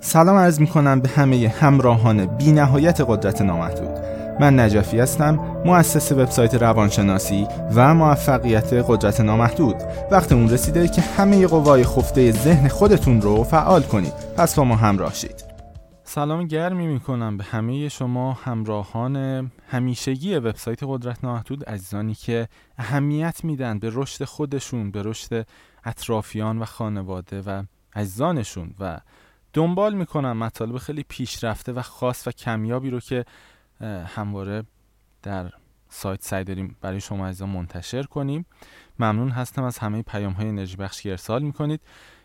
سلام عرض می کنم به همه همراهان بی نهایت قدرت نامحدود. من نجفی هستم مؤسس وبسایت روانشناسی و موفقیت قدرت نامحدود. وقت اون رسیده که همه قوای خفته ذهن خودتون رو فعال کنید. پس با ما همراه شید. سلام گرمی می کنم به همه شما همراهان همیشگی وبسایت قدرت نامحدود عزیزانی که اهمیت میدن به رشد خودشون به رشد اطرافیان و خانواده و عزیزانشون و دنبال می‌کنم مطالب خیلی پیشرفته و خاص و کمیابی رو که همواره در سایت سعی داریم برای شما عزیزان منتشر کنیم. ممنون هستم از همه پیام های انرژی بخش که ارسال می‌کنید.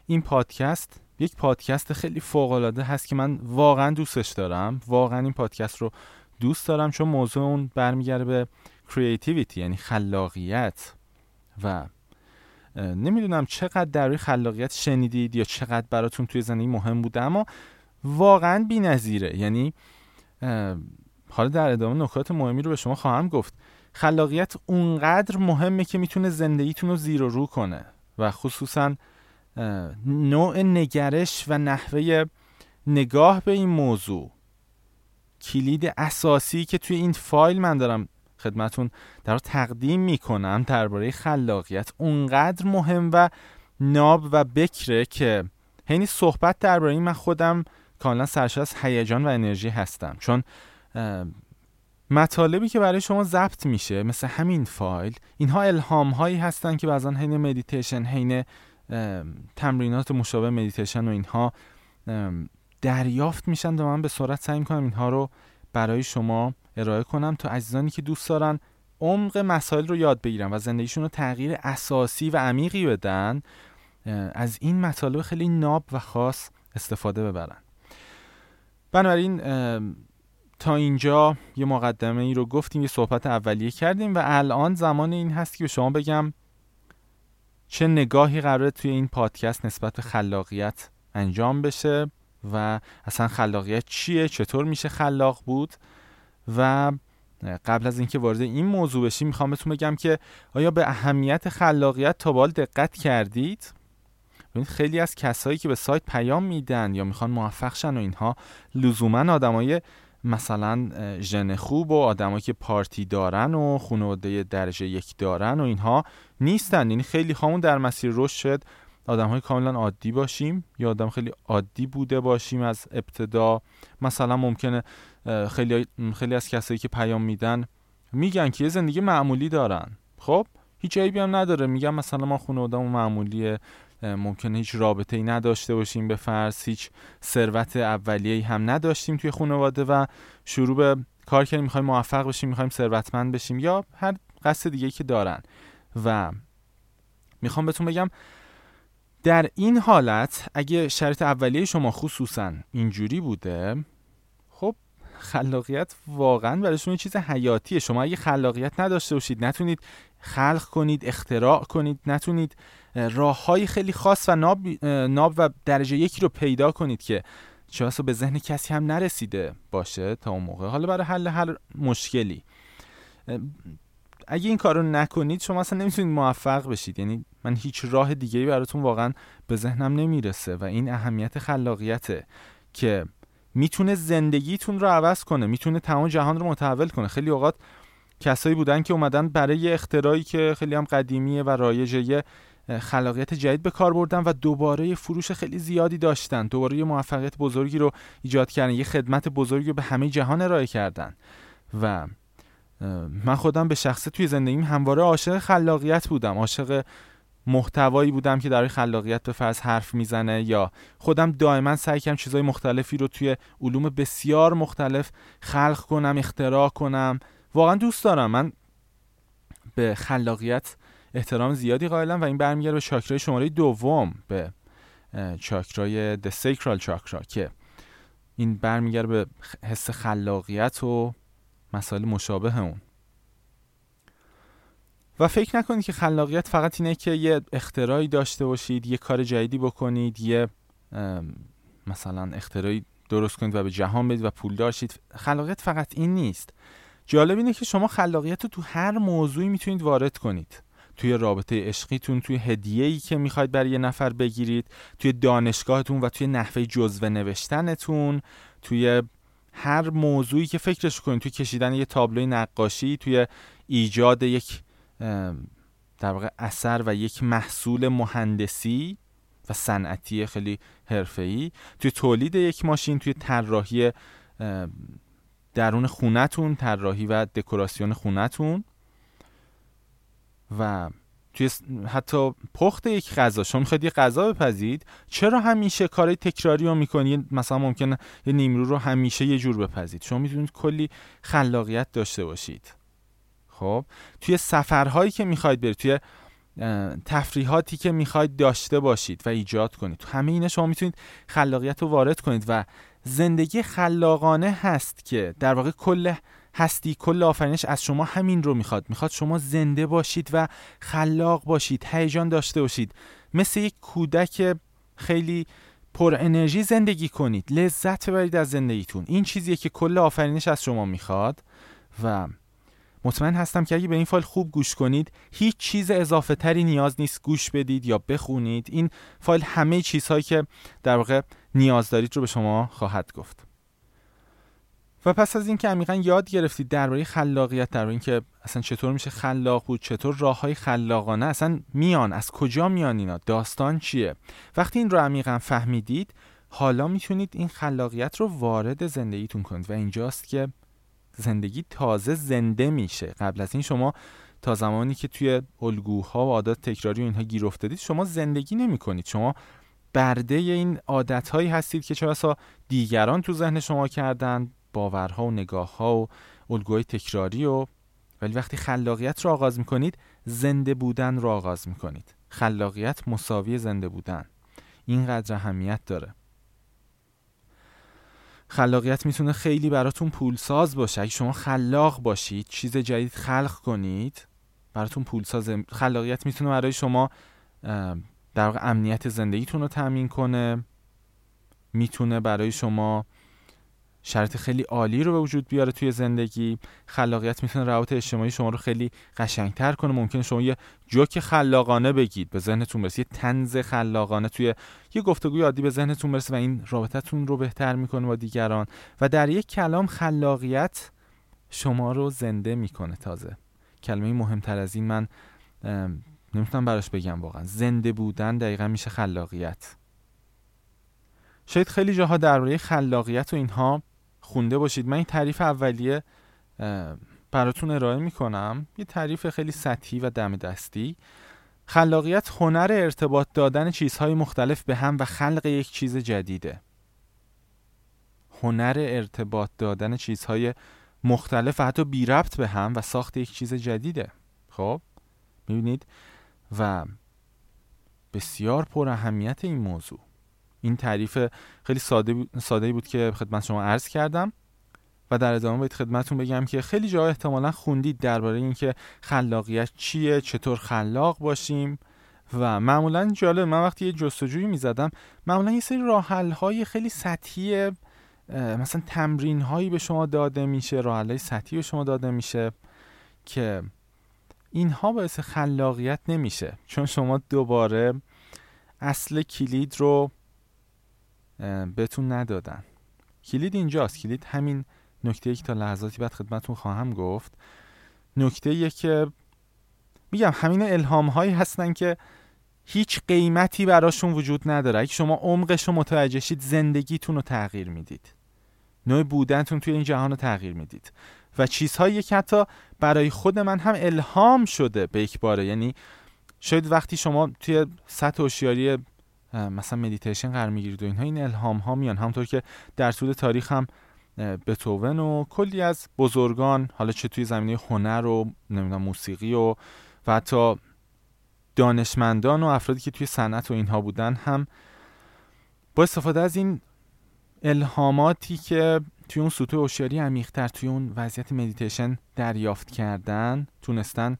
این پادکست یک پادکست خیلی فوق العاده هست که من واقعا دوستش دارم. واقعا این پادکست رو دوست دارم چون موضوع اون برمیگرده به کریتیویتی یعنی خلاقیت و نمی‌دونم چقدر در خلاقیت شنیدید یا چقدر براتون توی زندگی مهم بوده اما واقعا نظیره یعنی حالا در ادامه نکات مهمی رو به شما خواهم گفت. خلاقیت اونقدر مهمه که می‌تونه زندگیتون رو زیر و رو کنه و خصوصا نوع نگرش و نحوه نگاه به این موضوع. کلید اساسی که توی این فایل من دارم خدمتون در تقدیم می‌کنم درباره خلاقیت. اونقدر مهم و ناب و بکره که حین صحبت درباره من خودم کاملا سرشار از هیجان و انرژی هستم. چون مطالبی که برای شما ضبط میشه مثل همین فایل اینها الهام هایی هستن که بعضا حین مدیتیشن حین تمرینات مشابه مدیتیشن و اینها دریافت میشن و من به صورت سعی می‌کنم اینها رو برای شما ارائه کنم تا عزیزانی که دوست دارن عمق مسائل رو یاد بگیرن و زندگیشون رو تغییر اساسی و عمیقی بدن از این مطالب خیلی ناب و خاص استفاده ببرن. بنابراین تا اینجا یه مقدمه ای رو گفتیم یه صحبت اولیه کردیم و الان زمان این هست که به شما بگم چه نگاهی قراره توی این پادکست نسبت به خلاقیت انجام بشه. و اصلا خلاقیت چیه؟ چطور میشه خلاق بود؟ و قبل از اینکه وارد این موضوع بشیم می‌خوام بهتون بگم که آیا به اهمیت خلاقیت تا بال دقت کردید؟ ببینید خیلی از کسایی که به سایت پیام میدن یا می‌خوان موفق شن و اینها لزوما آدمای مثلا ژن خوب و آدمایی که پارتی دارن و خانواده درجه یک دارن و اینها نیستن. یعنی خیلی خامون در مسیر رشد شد آدم های کاملا عادی باشیم یا آدم خیلی عادی بوده باشیم از ابتدا. مثلا ممکنه خیلی, خیلی از کسایی که پیام میدن میگن که یه زندگی معمولی دارن. خب؟ هیچ عیبی هم نداره. میگن مثلا ما خانواده‌مون معمولیه ممکنه هیچ رابطه ای نداشته باشیم به فرض هیچ ثروت اولیه‌ای هم نداشتیم توی خانواده و شروع به کار کردیم می‌خوایم موفق بشیم می‌خوایم ثروتمند بشیم یا هر قصد دیگه که دارن. و می‌خوام بهتون بگم در این حالت اگه شرط اولیه شما خصوصا اینجوری بوده خب خلاقیت واقعا برای شما چیز حیاتیه. شما اگه خلاقیت نداشته باشید نتونید خلق کنید اختراع کنید نتونید راه های خیلی خاص و ناب, ناب و درجه یکی رو پیدا کنید که چه به ذهن کسی هم نرسیده باشه تا اون موقع. حالا برای حل هر مشکلی. اگه این کار رو نکنید شما اصلا نمی‌تونید موفق بشید. یعنی من هیچ راه دیگه ای براتون واقعا به ذهنم نمی‌رسه و این اهمیت خلاقیته که می‌تونه زندگیتون رو عوض کنه می‌تونه تمام جهان رو متحول کنه. خیلی اوقات کسایی بودن که اومدن برای اختراعی که خیلی هم قدیمیه و رایجه خلاقیت جدید به کار بردن و دوباره فروش خیلی زیادی داشتن. دوباره موفقیت بزرگی رو ایجاد کردن یه خدمت بزرگی رو به همه جهان ارائه کردن. و من خودم به شخصه توی زندگیم همواره عاشق خلاقیت بودم. عاشق محتوایی بودم که در خلاقیت به فرض حرف می‌زنه یا خودم دائما سعی کردم چیزهای مختلفی رو توی علوم بسیار مختلف خلق کنم اختراع کنم. واقعا دوست دارم. من به خلاقیت احترام زیادی قائلم و این برمیگرده به چاکرای شماره دوم به چاکرای د سیکرال چاکرا که این برمیگرده به حس خلاقیت و مسائل مشابه اون. و فکر نکنید که خلاقیت فقط اینه که یه اختراعی داشته باشید یه کار جدیدی بکنید یه مثلا اختراعی درست کنید و به جهان بدید و پول داشتید. خلاقیت فقط این نیست. جالب اینه که شما خلاقیت رو تو هر موضوعی می‌تونید وارد کنید. توی رابطه عشقیتون توی هدیه‌ای که می‌خواید برای یه نفر بگیرید توی دانشگاهتون و توی نحوه جزوه نوشتنتون توی هر موضوعی که فکرش کنید توی کشیدن یه تابلوی نقاشی توی ایجاد یک در واقع اثر و یک محصول مهندسی و صنعتی خیلی حرفه‌ای توی تولید یک ماشین توی طراحی درون خونتون طراحی و دکوراسیون خونتون و توی حتی پخت یک غذا شما می‌خواید یه غذا بپزید چرا همیشه کارهای تکراری رو می‌کنید مثلا ممکنه یه نیمرو رو همیشه یه جور بپزید. شما می‌تونید کلی خلاقیت داشته باشید. خب؟ توی سفرهایی که می‌خواید برید توی تفریحاتی که می‌خواید داشته باشید و ایجاد کنید. تو همه اینا شما می‌تونید خلاقیت رو وارد کنید و زندگی خلاقانه هست که در واقع کل هستی کل آفرینش از شما همین رو می‌خواد. می‌خواد شما زنده باشید و خلاق باشید هیجان داشته باشید. مثل یک کودک خیلی پر انرژی زندگی کنید. لذت ببرید از زندگیتون. این چیزیه که کل آفرینش از شما می‌خواد و مطمئن هستم که اگه به این فایل خوب گوش کنید هیچ چیز اضافه تری نیاز نیست گوش بدید یا بخونید. این فایل همه چیزهایی که در واقع نیاز دارید رو به شما خواهد گفت. و پس از اینکه عمیقا یاد گرفتید درباره خلاقیت در اینکه اصلا چطور میشه خلاق بود چطور راه های خلاقانه اصلا میان از کجا میان اینا داستان چیه؟ وقتی این رو عمیقا فهمیدید حالا می‌تونید این خلاقیت رو وارد زندگیتون کنید و اینجاست که زندگی تازه زنده میشه. قبل از این شما تا زمانی که توی الگوها و عادات تکراری و اینها گیر افتادید شما زندگی نمی کنید شما برده این عادت هستید که چه دیگران تو ذهن شما کردن باورها و نگاهها و الگوهای تکراری و ولی وقتی خلاقیت رو آغاز می‌کنید زنده بودن رو آغاز می‌کنید. خلاقیت مساوی زنده بودن. اینقدر اهمیت داره. خلاقیت می‌تونه خیلی براتون پولساز باشه. اگه شما خلاق باشید چیز جدید خلق کنید براتون پولساز خلاقیت می‌تونه برای شما در واقع امنیت زندگیتون رو تامین کنه. می‌تونه برای شما شرط خیلی عالی رو به وجود بیاره توی زندگی. خلاقیت می‌تونه روابط اجتماعی شما رو خیلی قشنگتر کنه. ممکنه شما یه جوک خلاقانه بگید به ذهنتون برسه. یه تنز خلاقانه توی یه گفتگوی عادی به ذهنتون برسه و این رابطتون رو بهتر می‌کنه با دیگران. و در یک کلام خلاقیت شما رو زنده می‌کنه تازه. کلمه مهمتر از این من نمی‌تونم براش بگم واقعا. زنده بودن دقیقا میشه خلاقیت. شاید خیلی جاها درباره خلاقیت و اینها خونده باشید. من این تعریف اولیه براتون ارائه می‌کنم. یه تعریف خیلی سطحی و دم دستی. خلاقیت هنر ارتباط دادن چیزهای مختلف به هم و خلق یک چیز جدیده. هنر ارتباط دادن چیزهای مختلف و حتی بی ربط به هم و ساخت یک چیز جدیده. خب؟ می‌بینید؟ و بسیار پر اهمیت این موضوع. این تعریف خیلی ساده, ساده بود که خدمت شما عرض کردم. و در ادامه باید خدمتون بگم که خیلی جا احتمالا خوندید درباره اینکه خلاقیت چیه چطور خلاق باشیم. و معمولا جالب من وقتی یه جستجویی می‌زدم معمولا یه سری راحل های خیلی سطحی مثلا تمرین هایی به شما داده میشه راحل های سطحی به شما داده میشه که اینها باعث خلاقیت نمیشه. چون شما دوباره اصل کلید رو بهتون ندادن. کلید اینجاست. کلید همین نکته که تا لحظاتی بعد خدمتون خواهم گفت نکته که میگم همین الهام هایی هستن که هیچ قیمتی براشون وجود نداره. اگه شما عمقش رو متوجه شید زندگیتون رو تغییر می‌دید. نوع بودنتون توی این جهان رو تغییر می‌دید. و چیزهایی که حتی برای خود من هم الهام شده به یک باره. یعنی شاید وقتی شما توی سطح هوشیاری مثلا مدیتیشن قرار می‌گیرید و اینها این الهام ها میان. همونطور که در طول تاریخ هم بتوون و کلی از بزرگان حالا چه توی زمینه هنر و نمی‌دونم موسیقی و و حتی دانشمندان و افرادی که توی صنعت و اینها بودن هم با استفاده از این الهاماتی که توی اون سطوح هوشیاری عمیق‌تر توی اون وضعیت مدیتیشن دریافت کردن تونستن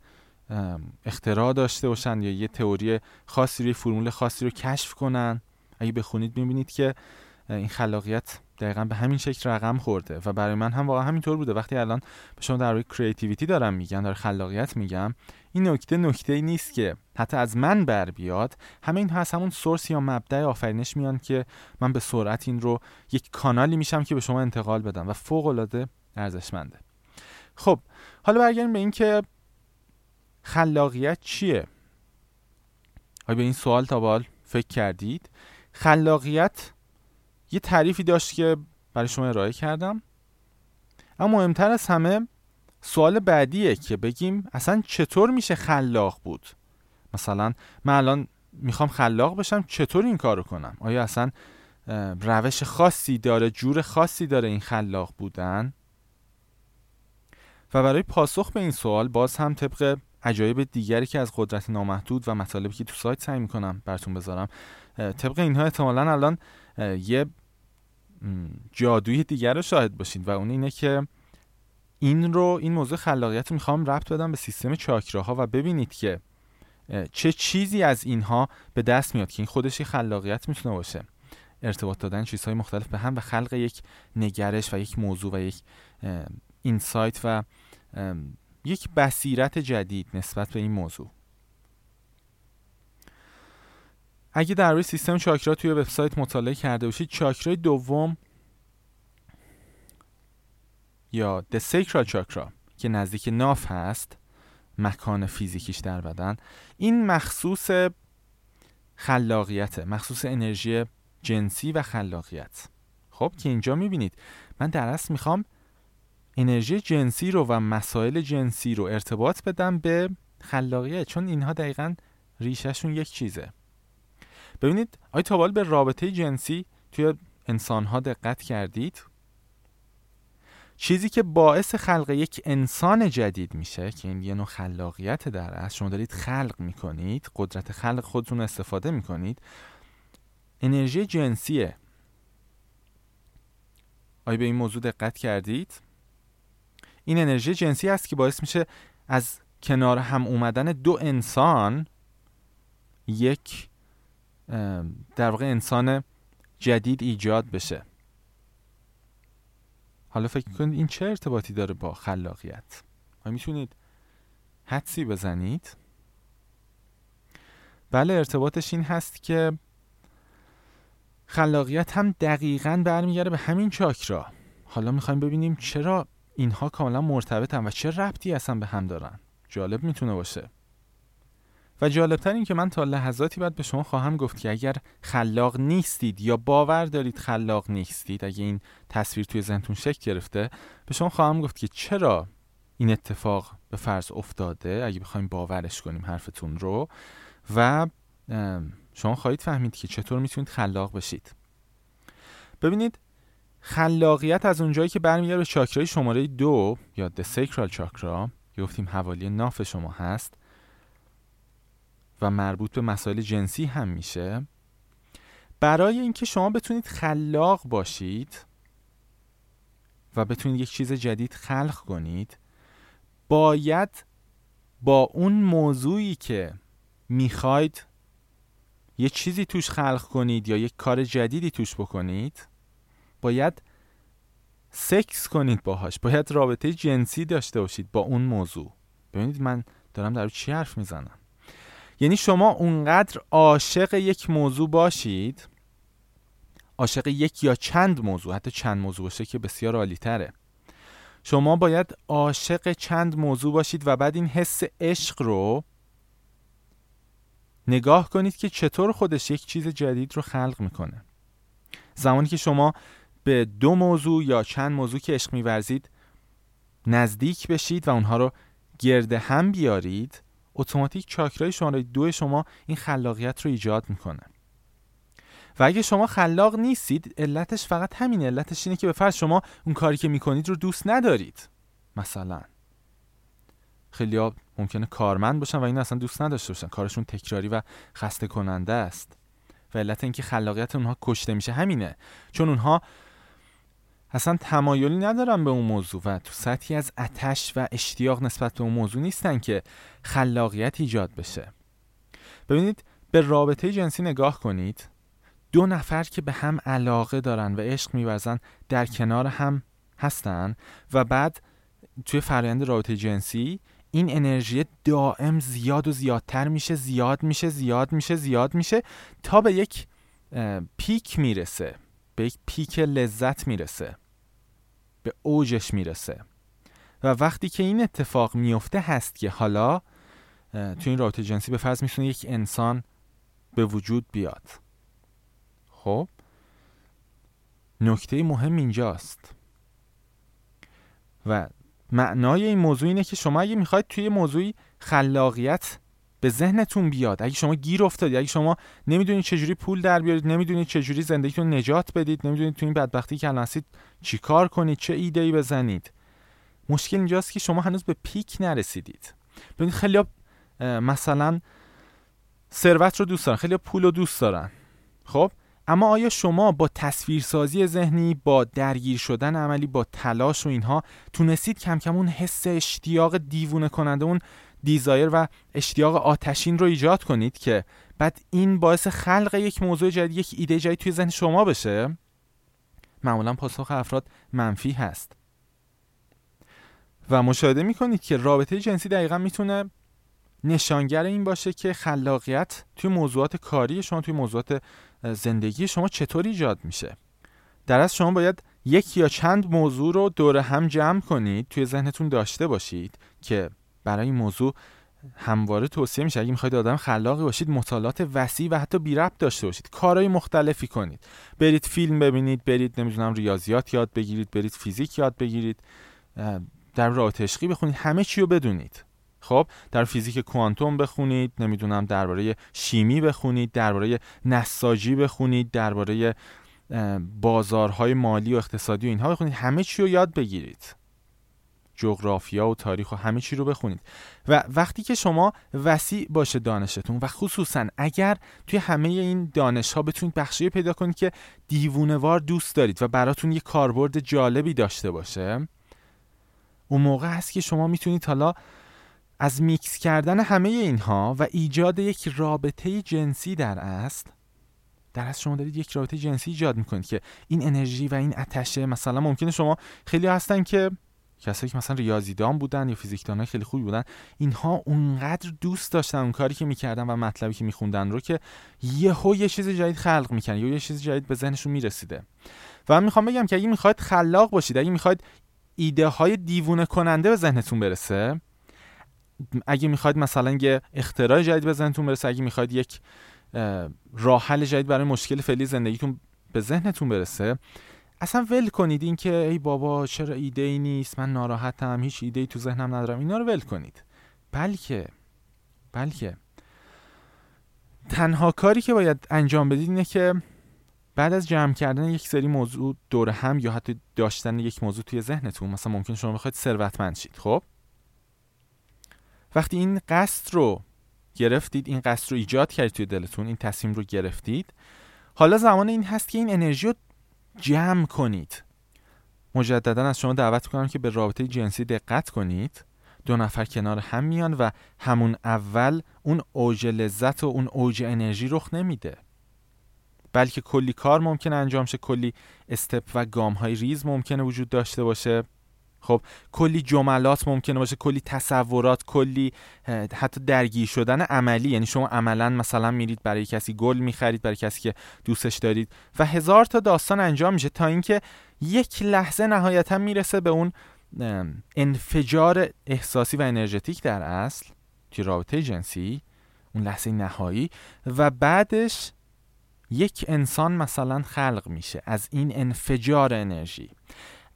اختراع داشته باشن یا یه تئوری خاصی رو یه فرمول خاصی رو کشف کنن. اگه بخونید می‌بینید که این خلاقیت دقیقا به همین شکل رقم خورده و برای من هم واقعا همینطور بوده. وقتی الان به شما در روی creativity دارم میگم در خلاقیت میگم این نکته نکته ای نیست که حتی از من بر بیاد. همه این هست همون سورس یا مبدع آفرینش میان که من به سرعت این رو یک کانالی میشم که به شما انتقال بدم و فوق العاده ارزشمنده. خب حالا برگردیم به این که خلاقیت چیه؟ آیا به این سوال تا بال فکر کردید؟ خلاقیت یه تعریفی داشت که برای شما ارائه کردم. اما مهمتر از همه سوال بعدیه که بگیم اصلا چطور میشه خلاق بود؟ مثلا من الان می‌خوام خلاق بشم چطور این کارو کنم؟ آیا اصلا روش خاصی داره جور خاصی داره این خلاق بودن؟ و برای پاسخ به این سوال باز هم طبق عجایب دیگری که از قدرت نامحدود و مطالبی که تو سایت سعی می‌کنم براتون بذارم طبق اینها احتمالا الان یه جادوی دیگر رو شاهد باشید و اون اینه که این رو این موضوع خلاقیت رو می‌خوام ربط بدم به سیستم چاکراها و ببینید که چه چیزی از اینها به دست میاد که این خودش خلاقیت می‌تونه باشه. ارتباط دادن چیزهای مختلف به هم و خلق یک نگرش و یک موضوع و یک اینسایت و یک بصیرت جدید نسبت به این موضوع. اگه در روی سیستم چاکرا توی وبسایت مطالعه کرده باشید چاکرای دوم یا The Sacral Chakra که نزدیک ناف هست مکان فیزیکیش در بدن این مخصوص خلاقیته مخصوص انرژی جنسی و خلاقیت. خب که اینجا می‌بینید. من در اصل می‌خوام انرژی جنسی رو و مسائل جنسی رو ارتباط بدم به خلاقیت چون اینها دقیقا ریشهشون یک چیزه. ببینید آیا تا به رابطه جنسی توی انسانها دقت کردید؟ چیزی که باعث خلق یک انسان جدید میشه که این یه نوع خلاقیت در است شما دارید خلق می‌کنید قدرت خلق خودتون استفاده می‌کنید انرژی جنسیه. آیا به این موضوع دقت کردید؟ این انرژی جنسی است که باعث میشه از کنار هم اومدن دو انسان یک در واقع انسان جدید ایجاد بشه. حالا فکر کنید این چه ارتباطی داره با خلاقیت؟ و می‌تونید حدسی بزنید. بله ارتباطش این هست که خلاقیت هم دقیقا برمیگرده به همین چاکرا. حالا می‌خوایم ببینیم چرا اینها کاملا مرتبطن و چه ربطی اصلا به هم دارن؟ جالب می‌تونه باشه. و جالبتر این که من تا لحظاتی بعد به شما خواهم گفت که اگر خلاق نیستید یا باور دارید خلاق نیستید اگه این تصویر توی ذهنتون شکل گرفته به شما خواهم گفت که چرا این اتفاق به فرض افتاده؟ اگه بخوایم باورش کنیم حرفتون رو. و شما خواهید فهمید که چطور می‌تونید خلاق بشید. ببینید خلاقیت از اونجایی که برمیگرده به چاکرای شماره دو یا د سیکرال چاکرا گفتیم حوالی ناف شما هست و مربوط به مسائل جنسی هم میشه. برای اینکه شما بتونید خلاق باشید و بتونید یک چیز جدید خلق کنید باید با اون موضوعی که می‌خواید یه چیزی توش خلق کنید یا یک کار جدیدی توش بکنید باید سکس کنید باهاش باید رابطه جنسی داشته باشید با اون موضوع. ببینید من دارم در چی حرف می‌زنم. یعنی شما اونقدر عاشق یک موضوع باشید عاشق یک یا چند موضوع حتی چند موضوع باشه که بسیار عالی تره شما باید عاشق چند موضوع باشید و بعد این حس عشق رو نگاه کنید که چطور خودش یک چیز جدید رو خلق می‌کنه. زمانی که شما به دو موضوع یا چند موضوع که عشق میورزید نزدیک بشید و اونها رو گرده هم بیارید. اتوماتیک چاکرای شماره دو شما این خلاقیت رو ایجاد می‌کنه. و اگه شما خلاق نیستید علتش فقط همین علتش اینه که به فرض شما اون کاری که می‌کنید رو دوست ندارید مثلا. خیلی ها ممکنه کارمند باشن و این اصلا دوست نداشته باشن. کارشون تکراری و خسته کننده است. و علت اینکه خلاقیت اونها کشته میشه همینه. چون اونها اصلا تمایلی ندارن به اون موضوع و تو سطحی از اتش و اشتیاق نسبت به اون موضوع نیستن که خلاقیت ایجاد بشه. ببینید به رابطه جنسی نگاه کنید. دو نفر که به هم علاقه دارن و عشق میورزن در کنار هم هستن و بعد توی فرایند رابطه جنسی این انرژی دائم زیاد و زیادتر میشه زیاد میشه زیاد میشه زیاد میشه تا به یک پیک می‌رسه به یک پیک لذت می‌رسه. به اوجش می‌رسه. و وقتی که این اتفاق میفته هست که حالا تو این رابطه جنسی به فرض می‌تونه یک انسان به وجود بیاد. خب؟ نکته مهم اینجاست. و معنای این موضوع اینه که شما اگه می‌خواید توی موضوعی خلاقیت به ذهنتون بیاد. اگه شما گیر افتادید اگه شما نمی‌دونید چجوری پول در بیارید نمی‌دونید چجوری زندگیتون نجات بدید نمی‌دونید تو این بدبختی که الان هستید چیکار کنید چه ایده ای بزنید. مشکل اینجاست که شما هنوز به پیک نرسیدید. ببینید خیلی مثلا ثروت رو دوست دارن خیلی پول رو دوست دارن. خب؟ اما آیا شما با تصویرسازی ذهنی با درگیر شدن عملی با تلاش و اینها تونستید کم کم اون حس اشتیاق دیوونه کننده اون دیزایر و اشتیاق آتشین رو ایجاد کنید که بعد این باعث خلق یک موضوع جدید یک ایده جدید توی ذهن شما بشه. معمولا پاسخ افراد منفی هست. و مشاهده می‌کنید که رابطه جنسی دقیقا می‌تونه نشانگر این باشه که خلاقیت توی موضوعات کاری شما توی موضوعات زندگی شما چطور ایجاد میشه. در از شما باید یک یا چند موضوع رو دور هم جمع کنید توی ذهنتون داشته باشید که برای این موضوع همواره توصیه میشه. اگه می‌خواید آدم خلاقی باشید مطالعات وسیع و حتی بی ربط داشته باشید. کارهای مختلفی کنید. برید فیلم ببینید برید نمی‌دونم ریاضیات یاد بگیرید برید فیزیک یاد بگیرید در رابطه عشقی بخونید همه چی رو بدونید. خب در فیزیک کوانتوم بخونید نمی‌دونم درباره شیمی بخونید درباره نساجی بخونید درباره بازارهای مالی و اقتصادی و اینها بخونید. همه چی رو یاد بگیرید. جغرافیا و تاریخ و همه چی رو بخونید. و وقتی که شما وسیع باشه دانشتون و خصوصا اگر توی همه این دانش ها بتونید بخشی پیدا کنید که دیوونوار دوست دارید و براتون یه کاربرد جالبی داشته باشه اون موقع هست که شما می‌تونید حالا از میکس کردن همه اینها و ایجاد یک رابطه جنسی در است در از شما دارید یک رابطه جنسی ایجاد می‌کنید که این انرژی و این اتشه مثلا ممکنه شما خیلی هستن که کسایی که مثلا ریاضیدان بودن یا فیزیکدان خیلی خوبی بودن اینها اونقدر دوست داشتن اون کاری که می‌کردن و مطلبی که میخوندن رو که یهو یه چیز جدید خلق می‌کنن یا یه چیز جدید به ذهنشون می‌رسیده. و من می‌خوام بگم که اگه می‌خواید خلاق باشید اگه می‌خواید ایده های دیوونه کننده به ذهنتون برسه اگه می‌خواید مثلا یه اختراع جدید به ذهنتون برسه اگه می‌خواید یک راه حل جدید برای مشکل فعلی زندگیتون به ذهنتون برسه اصلا ول کنید این که ای بابا چرا ایده ای نیست من ناراحتم هیچ ایده ای تو ذهنم ندارم. اینا رو ول کنید. بلکه بلکه تنها کاری که باید انجام بدید اینه که بعد از جمع کردن یک سری موضوع دور هم یا حتی داشتن یک موضوع توی ذهنتون مثلا ممکن شما بخواید ثروتمند شید خب؟ وقتی این قصد رو گرفتید این قصد رو ایجاد کردید توی دلتون این تصمیم رو گرفتید حالا زمان این هست که این انرژی رو جمع کنید. مجددا از شما دعوت کنم که به رابطه جنسی دقت کنید. دو نفر کنار هم میان و همون اول اون اوج لذت و اون اوج انرژی رخ نمیده. بلکه کلی کار ممکن انجام شه کلی استپ و گام های ریز ممکنه وجود داشته باشه. خب کلی جملات ممکنه باشه کلی تصورات کلی حتی درگیر شدن عملی. یعنی شما عملا مثلا میرید برای کسی گل می‌خرید برای کسی که دوستش دارید و هزار تا داستان انجام میشه تا اینکه یک لحظه نهایتا می‌رسه به اون انفجار احساسی و انرژتیک در اصل توی رابطه جنسی اون لحظه نهایی و بعدش یک انسان مثلا خلق میشه از این انفجار انرژی.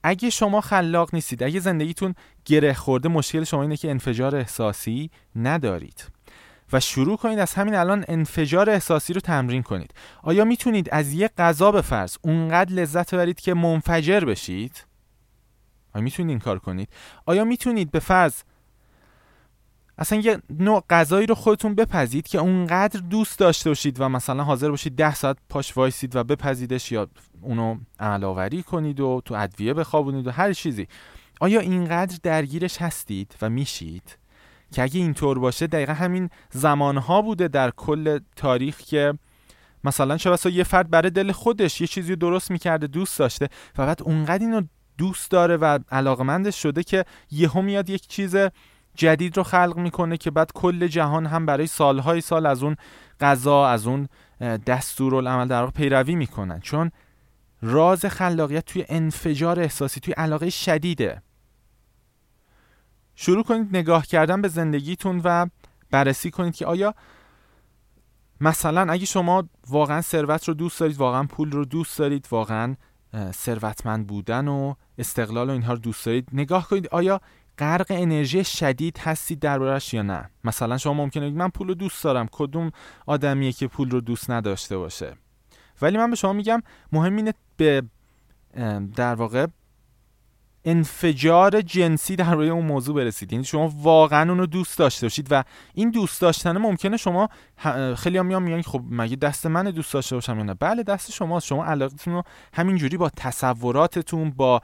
اگه شما خلاق نیستید اگه زندگیتون گره خورده مشکل شما اینه که انفجار احساسی ندارید. و شروع کنید از همین الان انفجار احساسی رو تمرین کنید. آیا می‌تونید از یه غذا به فرض اونقدر لذت ببرید که منفجر بشید؟ آیا می‌تونید این کار کنید؟ آیا می‌تونید به فرض اصلا یه نوع غذایی رو خودتون بپزید که اونقدر دوست داشته باشید و مثلا حاضر باشید ده ساعت پاش وایسید و بپزیدش یا اونو عمل آوری کنید و تو ادویه بخوابونید و هر چیزی. آیا اینقدر درگیرش هستید و میشید که اگه اینطور باشه دقیقا همین زمانها بوده در کل تاریخ که مثلا چه بسا یه فرد برای دل خودش یه چیزی درست می‌کرده دوست داشته و بعد اونقدر اینو دوست داره و علاقمندش شده که یهو میاد یک چیز جدید رو خلق می‌کنه که بعد کل جهان هم برای سالهای سال از اون غذا از اون دستورالعمل در پیروی می‌کنن. چون راز خلاقیت توی انفجار احساسی توی علاقه شدیده. شروع کنید نگاه کردن به زندگیتون و بررسی کنید که آیا مثلا اگه شما واقعا ثروت رو دوست دارید واقعا پول رو دوست دارید واقعا ثروتمند بودن و استقلال و اینها رو دوست دارید نگاه کنید آیا غرق انرژی شدید هستید دربارش یا نه؟ مثلا شما ممکنه من پول رو دوست دارم. کدوم آدمیه که پول رو دوست نداشته باشه؟ ولی من به شما میگم مهم اینه به در واقع انفجار جنسی در روی اون موضوع برسید. یعنی شما واقعا اون رو دوست داشته باشید و این دوست داشتن ممکنه شما خیلی هم میان میگن خب مگه دست من دوست داشته باشم یا نه؟ بله دست شما شما علاقتون رو همینجوری با تصوراتتون با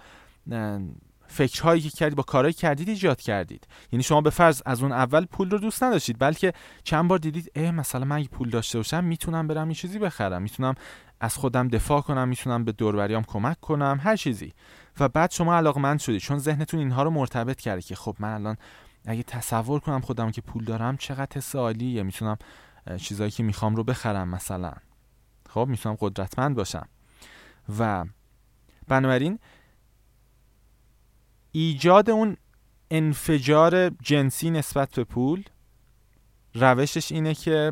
فکرهایی که کردید با کارهایی کردید ایجاد کردید. یعنی شما به فرض از اون اول پول رو دوست نداشتید بلکه چند بار دیدید اه مثلا من اگه پول داشته باشم می‌تونم برم یه چیزی بخرم. می‌تونم از خودم دفاع کنم می‌تونم به دوروریام کمک کنم هر چیزی. و بعد شما علاقمند شدید. چون ذهنتون اینها رو مرتبط کرده که خب من الان اگه تصور کنم خودم که پول دارم چقدر حس عالیه. می‌تونم چیزایی که می‌خوام رو بخرم مثلا. خب می‌تونم قدرتمند باشم. و بنابراین ایجاد اون انفجار جنسی نسبت به پول روشش اینه که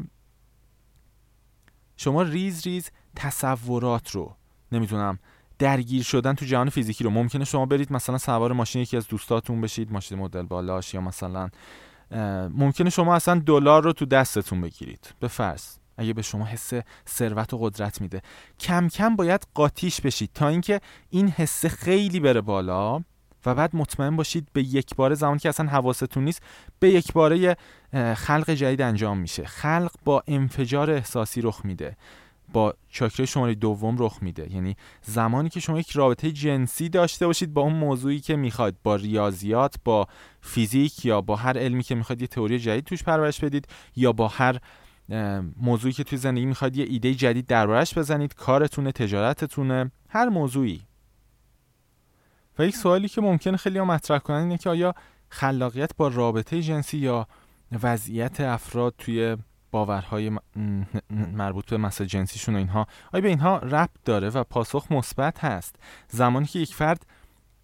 شما ریز ریز تصورات رو نمی‌تونم درگیر شدن تو جهان فیزیکی رو. ممکنه شما برید مثلا سوار ماشین یکی از دوستاتون بشید ماشین مدل بالاش یا مثلا ممکنه شما اصلا دلار رو تو دستتون بگیرید. به فرض اگه به شما حس ثروت و قدرت میده. کم کم باید قاطیش بشید تا اینکه این حسه خیلی بره بالا. و بعد مطمئن باشید به یک بار زمانی که اصلا حواستون نیست به یک باره خلق جدید انجام میشه. خلق با انفجار احساسی رخ میده. با چاکره شماره دوم رخ میده. یعنی زمانی که شما یک رابطه جنسی داشته باشید با اون موضوعی که می‌خواد با ریاضیات با فیزیک یا با هر علمی که می‌خواد یه تئوری جدید توش پرورش بدید یا با هر موضوعی که توی زندگی می‌خواد یه ایده جدید دربارش بزنید کارتونه تجارتتونه هر موضوعی. و یک سوالی که ممکن خیلی ها مطرح کنن اینه که آیا خلاقیت با رابطه جنسی یا وضعیت افراد توی باورهای مربوط به مسائل جنسیشون و اینها آیا به اینها ربط داره و پاسخ مثبت هست؟ زمانی که یک فرد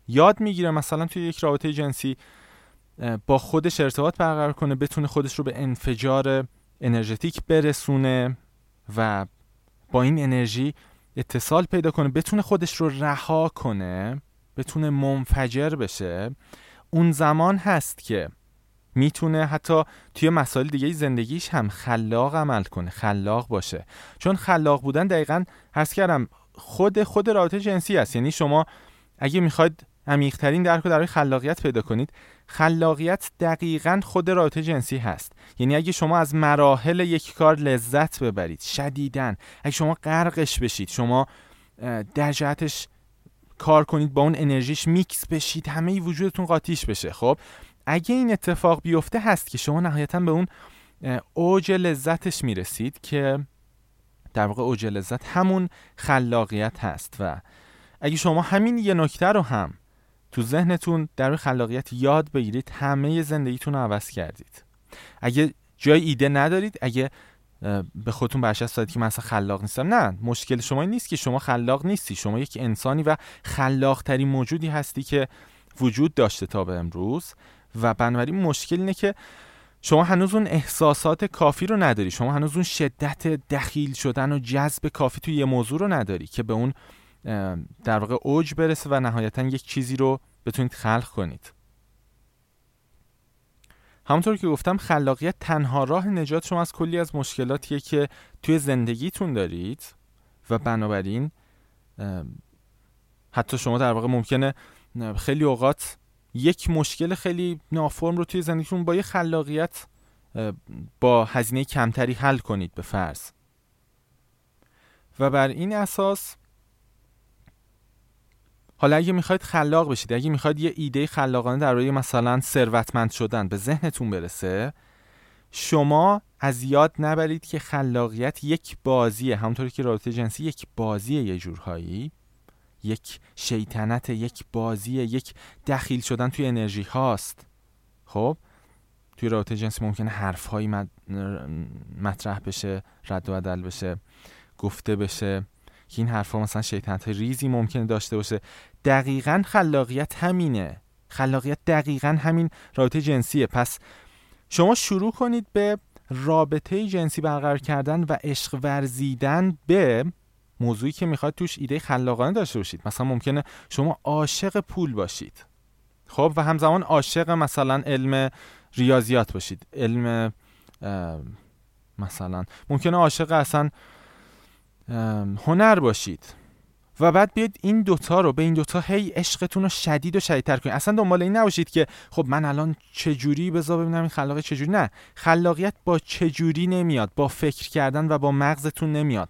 یاد می‌گیره مثلا توی یک رابطه جنسی با خودش ارتباط برقرار کنه بتونه خودش رو به انفجار انرژتیک برسونه و با این انرژی اتصال پیدا کنه بتونه خودش رو رها کنه بتونه منفجر بشه اون زمان هست که می‌تونه حتی توی مسائل دیگه زندگیش هم خلاق عمل کنه خلاق باشه. چون خلاق بودن دقیقا هست کردم خود خود رابطه جنسی است یعنی شما اگه می‌خواید عمیقترین درک رو در خلاقیت پیدا کنید خلاقیت دقیقا خود رابطه جنسی هست. یعنی اگه شما از مراحل یک کار لذت ببرید شدیدن اگه شما غرقش بشید شما در جهتش کار کنید با اون انرژیش میکس بشید همه وجودتون قاطیش بشه. خب اگه این اتفاق بیفته هست که شما نهایتا به اون اوج لذتش می‌رسید که در واقع اوج لذت همون خلاقیت هست. و اگه شما همین یه نکته رو هم تو ذهنتون در خلاقیت یاد بگیرید همه زندگیتون رو عوض کردید. اگه جای ایده ندارید اگه به خودتون برشست دادید که من اصلا خلاق نیستم. نه مشکل شما این نیست که شما خلاق نیستی. شما یک انسانی و خلاق ترین موجودی هستی که وجود داشته تا به امروز. و بنابراین مشکل اینه که شما هنوز اون احساسات کافی رو نداری. شما هنوز اون شدت دخیل شدن و جذب کافی توی یه موضوع رو نداری که به اون در واقع اوج برسه و نهایتا یک چیزی رو بتونید خلق کنید. همونطور که گفتم خلاقیت تنها راه نجات شما از کلی از مشکلاتیه که توی زندگیتون دارید و بنابراین حتی شما در واقع ممکنه خیلی اوقات یک مشکل خیلی نافرم رو توی زندگیتون با یه خلاقیت با هزینه کمتری حل کنید به فرض. و بر این اساس حالا اگه می‌خواید خلاق بشید اگه می‌خواید یه ایده خلاقانه در روی مثلا ثروتمند شدن به ذهنتون برسه شما از یاد نبرید که خلاقیت یک بازیه. همونطوری که رابطه جنسی یک بازیه یه جورهایی. یک شیطنت یک بازیه. یک دخیل شدن توی انرژی هاست. خب؟ توی رابطه جنسی ممکنه حرف مطرح بشه رد و بدل بشه گفته بشه. که این حرف ها مثلا شیطنت ریزی ممکنه داشته باشه. دقیقا خلاقیت همینه. خلاقیت دقیقا همین رابطه جنسیه. پس شما شروع کنید به رابطه جنسی برقرار کردن و عشق ورزیدن به موضوعی که می‌خواد توش ایده خلاقانه داشته باشید. مثلا ممکنه شما عاشق پول باشید. خب و همزمان عاشق مثلا علم ریاضیات باشید. علم مثلا ممکنه عاشق اصلا هنر باشید. و بعد بیاید این دوتا رو به این دوتا هی عشقتون رو شدید و شدیدتر کنید. اصلا دنبال این نباشید که خب من الان چجوری بذار ببینم این خلاقیت چجوری. نه خلاقیت با چجوری نمیاد با فکر کردن و با مغزتون نمیاد.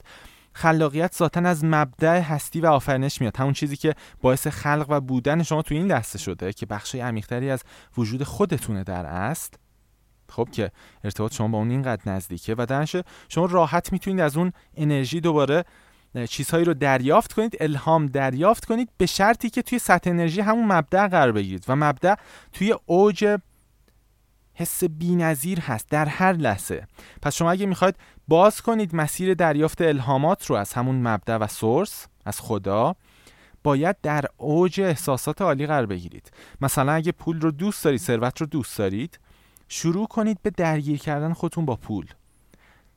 خلاقیت ذاتا از مبدع هستی و آفرینش میاد. همون چیزی که باعث خلق و بودن شما تو این دسته شده که بخشی عمیقتری از وجود خودتونه در است خب که ارتباط شما با اون اینقدر نزدیکه و درنش شما راحت می‌تونید از اون انرژی دوباره چیزهایی رو دریافت کنید الهام دریافت کنید به شرطی که توی سطح انرژی همون مبدع قرار بگیرید و مبدع توی اوج حس بینظیر هست در هر لحظه. پس شما اگه می‌خواید باز کنید مسیر دریافت الهامات رو از همون مبدع و سورس از خدا باید در اوج احساسات عالی قرار بگیرید. مثلا اگه پول رو دوست دارید ثروت رو دوست دارید شروع کنید به درگیر کردن خودتون با پول.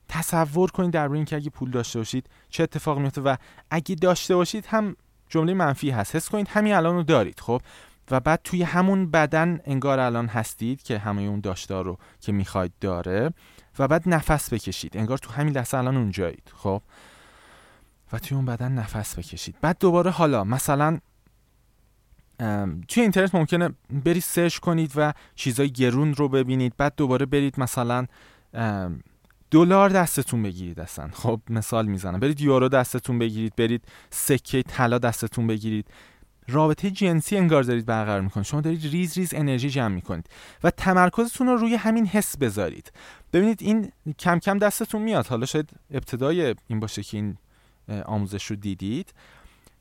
تصور کنید در اینکه اگه پول داشته باشید چه اتفاقی میفته و اگه داشته باشید هم جمله منفی هست. حس کنید همین الان رو دارید خب؟ و بعد توی همون بدن انگار الان هستید که همه اون داشته رو که می‌خواید داره و بعد نفس بکشید. انگار تو همین لحظه الان اونجایید خب؟ و توی اون بدن نفس بکشید. بعد دوباره حالا مثلا توی اینترنت ممکنه برید سرچ کنید و چیزای گرون رو ببینید. بعد دوباره برید مثلا دلار دستتون بگیرید اصلا. خب مثال می‌زنم. برید یورو دستتون بگیرید برید سکه طلا دستتون بگیرید. رابطه جنسی انگار دارید برقرار می‌کنید. شما دارید ریز ریز انرژی جمع می‌کنید و تمرکزتون رو روی همین حس بذارید. ببینید این کم کم دستتون میاد. حالا شاید ابتدای این باشه که این آموزش رو دیدید.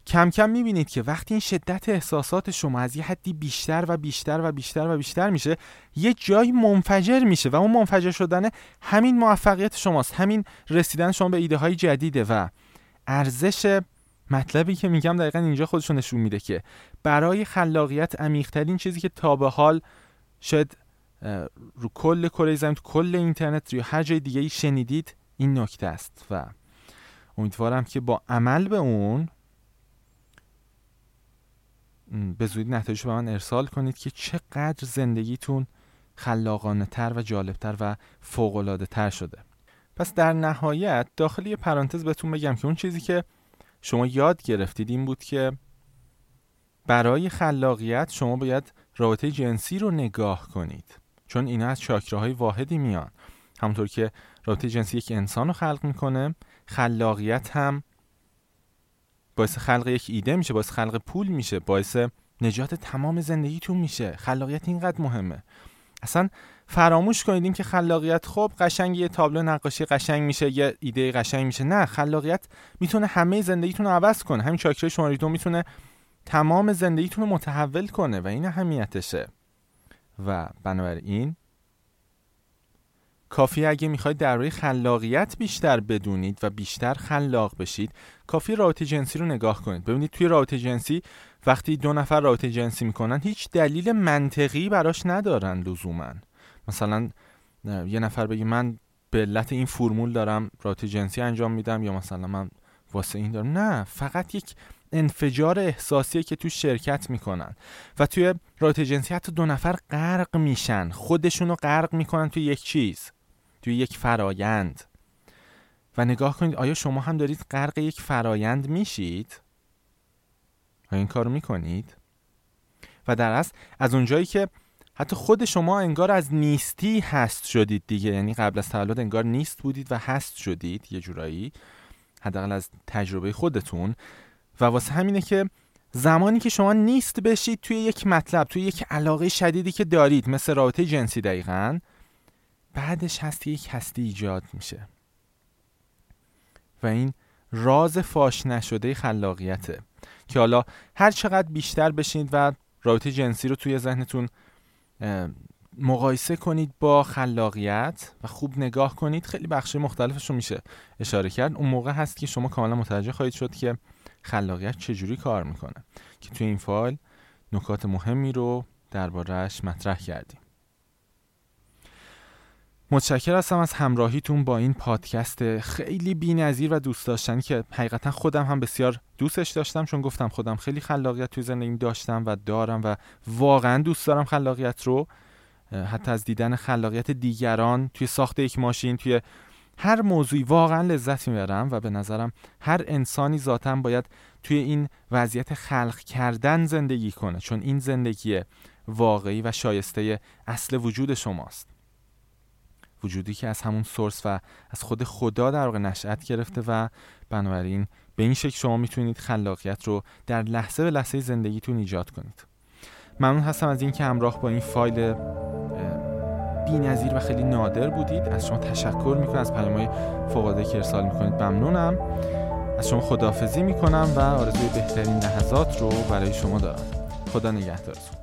کم کم می‌بینید که وقتی این شدت احساسات شما از یه حدی بیشتر و بیشتر و بیشتر و بیشتر میشه یه جای منفجر میشه و اون منفجر شدن همین موفقیت شماست همین رسیدن شما به ایده های جدیده و ارزش مطلبی که میگم دقیقا اینجا خودشون نشون میده که برای خلاقیت عمیقترین چیزی که تا به حال شاید رو کل کره زمین تو کل اینترنت یا هر جای دیگه شنیدید این نکته است و امیدوارم که با عمل به اون به زودی نتایج به من ارسال کنید که چقدر زندگیتون خلاقانه تر و جالبتر و فوقلاده تر شده. پس در نهایت داخل یه پرانتز بهتون بگم که اون چیزی که شما یاد گرفتید این بود که برای خلاقیت شما باید رابطه جنسی رو نگاه کنید. چون اینا از چاکراهای واحدی میان. همونطور که رابطه جنسی یک انسان رو خلق می‌کنه خلاقیت هم باعث خلق یک ایده میشه باعث خلق پول میشه باعث نجات تمام زندگیتون میشه. خلاقیت اینقدر مهمه. اصلا فراموش کنید این که خلاقیت خب قشنگ یه تابلو نقاشی قشنگ میشه یه ایده قشنگ میشه. نه خلاقیت می‌تونه همه زندگیتون رو عوض کنه. همین چاکره شماره دو می‌تونه تمام زندگیتون رو متحول کنه و این اهمیتشه. و بنابراین کافی اگه می‌خواید درباره خلاقیت بیشتر بدونید و بیشتر خلاق بشید کافی رابطه جنسی رو نگاه کنید. ببینید توی رابطه جنسی وقتی دو نفر رابطه جنسی می‌کنن هیچ دلیل منطقی براش ندارن لزوما. مثلا یه نفر بگی من به علت این فرمول دارم رابطه جنسی انجام میدم یا مثلا من واسه این دارم. نه فقط یک انفجار احساسیه که تو شرکت می‌کنن. و توی رابطه جنسی حتی دو نفر غرق میشن. خودشونو غرق می‌کنن توی یک چیز. توی یک فرایند. و نگاه کنید آیا شما هم دارید غرق یک فرایند میشید؟ این کار می‌کنید؟ و در اصل از اونجایی که حتی خود شما انگار از نیستی هست شدید دیگه یعنی قبل از تولد انگار نیست بودید و هست شدید یه جورایی حداقل از تجربه خودتون. و واسه همینه که زمانی که شما نیست بشید توی یک مطلب توی یک علاقه شدیدی که دارید مثل رابطه جنسی دقیقا بعدش هست یک هستی ایجاد میشه. و این راز فاش نشده خلاقیته که حالا هر چقدر بیشتر بشینید و رابطه جنسی رو توی ذهنتون مقایسه کنید با خلاقیت و خوب نگاه کنید خیلی بخش مختلفش رو میشه اشاره کرد. اون موقع هست که شما کاملا متوجه خواهید شد که خلاقیت چجوری کار می‌کنه. که توی این فایل نکات مهمی رو دربارهش مطرح کردیم. متشکر هستم از همراهیتون با این پادکست خیلی بی‌نظیر و دوست داشتنی که حقیقتا خودم هم بسیار دوستش داشتم چون گفتم خودم خیلی خلاقیت توی زندگیم داشتم و دارم و واقعا دوست دارم خلاقیت رو. حتی از دیدن خلاقیت دیگران توی ساخت یک ماشین توی هر موضوعی واقعا لذت می‌برم و به نظرم هر انسانی ذاتا باید توی این وضعیت خلق کردن زندگی کنه چون این زندگی واقعی و شایسته اصل وجود شماست. وجودی که از همون سورس و از خود خدا در واقع نشأت گرفته و بنابراین به این شکل شما می‌تونید خلاقیت رو در لحظه به لحظه زندگیتون ایجاد کنید. ممنون هستم از اینکه همراه با این فایل نظیر و خیلی نادر بودید. از شما تشکر می‌کنم. از پیامهای فوق که ارسال می‌کنید ممنونم. از شما خداحافظی می‌کنم و آرزوی بهترین لحظات رو برای شما دارم. خدا نگهدارتون.